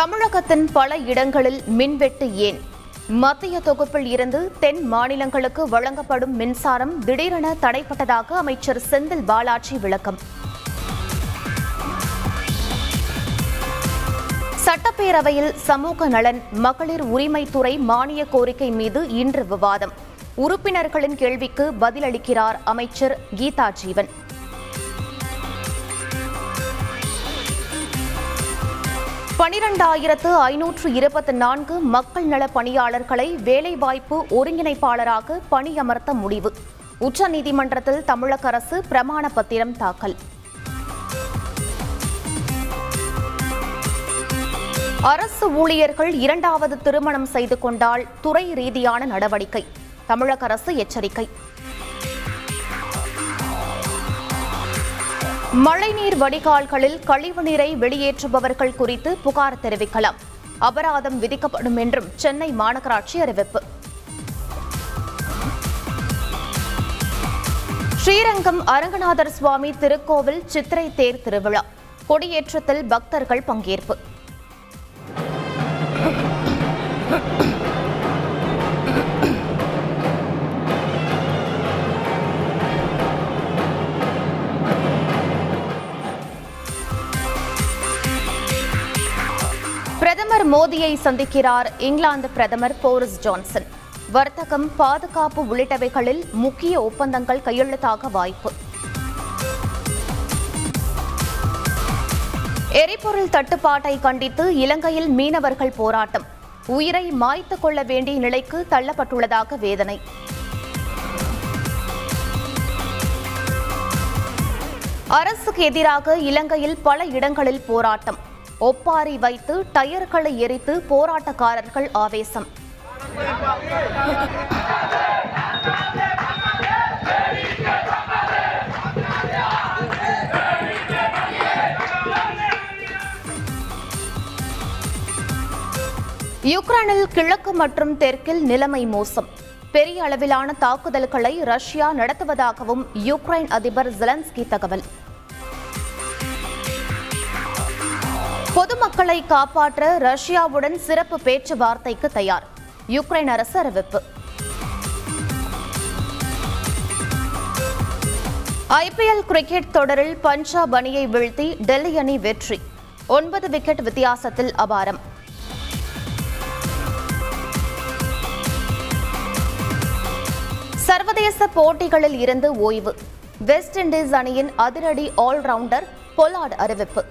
தமிழகத்தின் பல இடங்களில் மின்வெட்டு ஏன்? மத்திய தொகுப்பில் இருந்து தென் மாநிலங்களுக்கு வழங்கப்படும் மின்சாரம் திடீரென தடைப்பட்டதாக அமைச்சர் செந்தில் பாலாஜி விளக்கம். சட்டப்பேரவையில் சமூக நலன் மகளிர் உரிமைத்துறை மானிய கோரிக்கை மீது இன்று விவாதம். உறுப்பினர்களின் கேள்விக்கு பதிலளிக்கிறார் அமைச்சர் கீதா ஜீவன் பனிரெண்டாயிரத்து ஐநூற்று இருபத்தி நான்கு மக்கள் நல பணியாளர்களை வேலைவாய்ப்பு ஒருங்கிணைப்பாளராக பணியமர்த்த முடிவு. உச்சநீதிமன்றத்தில் தமிழக அரசு பிரமாண பத்திரம் தாக்கல். அரசு ஊழியர்கள் இரண்டாவது திருமணம் செய்து கொண்டால் துறை ரீதியான நடவடிக்கை. தமிழக அரசு எச்சரிக்கை. மழைநீர் வடிகால்களில் கழிவுநீரை வெளியேற்றுபவர்கள் குறித்து புகார் தெரிவிக்கலாம். அபராதம் விதிக்கப்படும் என்றும் சென்னை மாநகராட்சி அறிவிப்பு. ஸ்ரீரங்கம் அரங்கநாதர் சுவாமி திருக்கோவில் சித்திரை தேர் திருவிழா. கொடியேற்றத்தில் பக்தர்கள் பங்கேற்பு. பிரதமர் மோடியை சந்திக்கிறார் இங்கிலாந்து பிரதமர் போரிஸ் ஜான்சன். வர்த்தகம் பாதுகாப்பு உள்ளிட்டவைகளில் முக்கிய ஒப்பந்தங்கள் கையெழுத்தாக வாய்ப்பு. எரிபொருள் தட்டுப்பாட்டை கண்டித்து இலங்கையில் மீனவர்கள் போராட்டம். உயிரை மாய்த்து கொள்ள வேண்டிய நிலைக்கு தள்ளப்பட்டுள்ளதாக வேதனை. அரசுக்கு எதிராக இலங்கையில் பல இடங்களில் போராட்டம். ஒப்பாரி வைத்து டயர்களை எரித்து போராட்டக்காரர்கள் ஆவேசம். யுக்ரைனில் கிழக்கு மற்றும் தெற்கில் நிலைமை மோசம். பெரிய அளவிலான தாக்குதல்களை ரஷ்யா நடத்துவதாகவும் யுக்ரைன் அதிபர் ஜெலன்ஸ்கி தகவல். பொதுமக்களை காப்பாற்ற ரஷ்யாவுடன் சிறப்பு பேச்சுவார்த்தைக்கு தயார். யுக்ரைன் அரசு அறிவிப்பு. ஐபிஎல் கிரிக்கெட் தொடரில் பஞ்சாப் அணியை வீழ்த்தி டெல்லி அணி வெற்றி. ஒன்பது விக்கெட் வித்தியாசத்தில் அபாரம். சர்வதேச போட்டிகளில் இருந்து ஓய்வு. வெஸ்ட் இண்டீஸ் அணியின் அதிரடி ஆல்ரவுண்டர் பொலார்ட் அறிவிப்பு.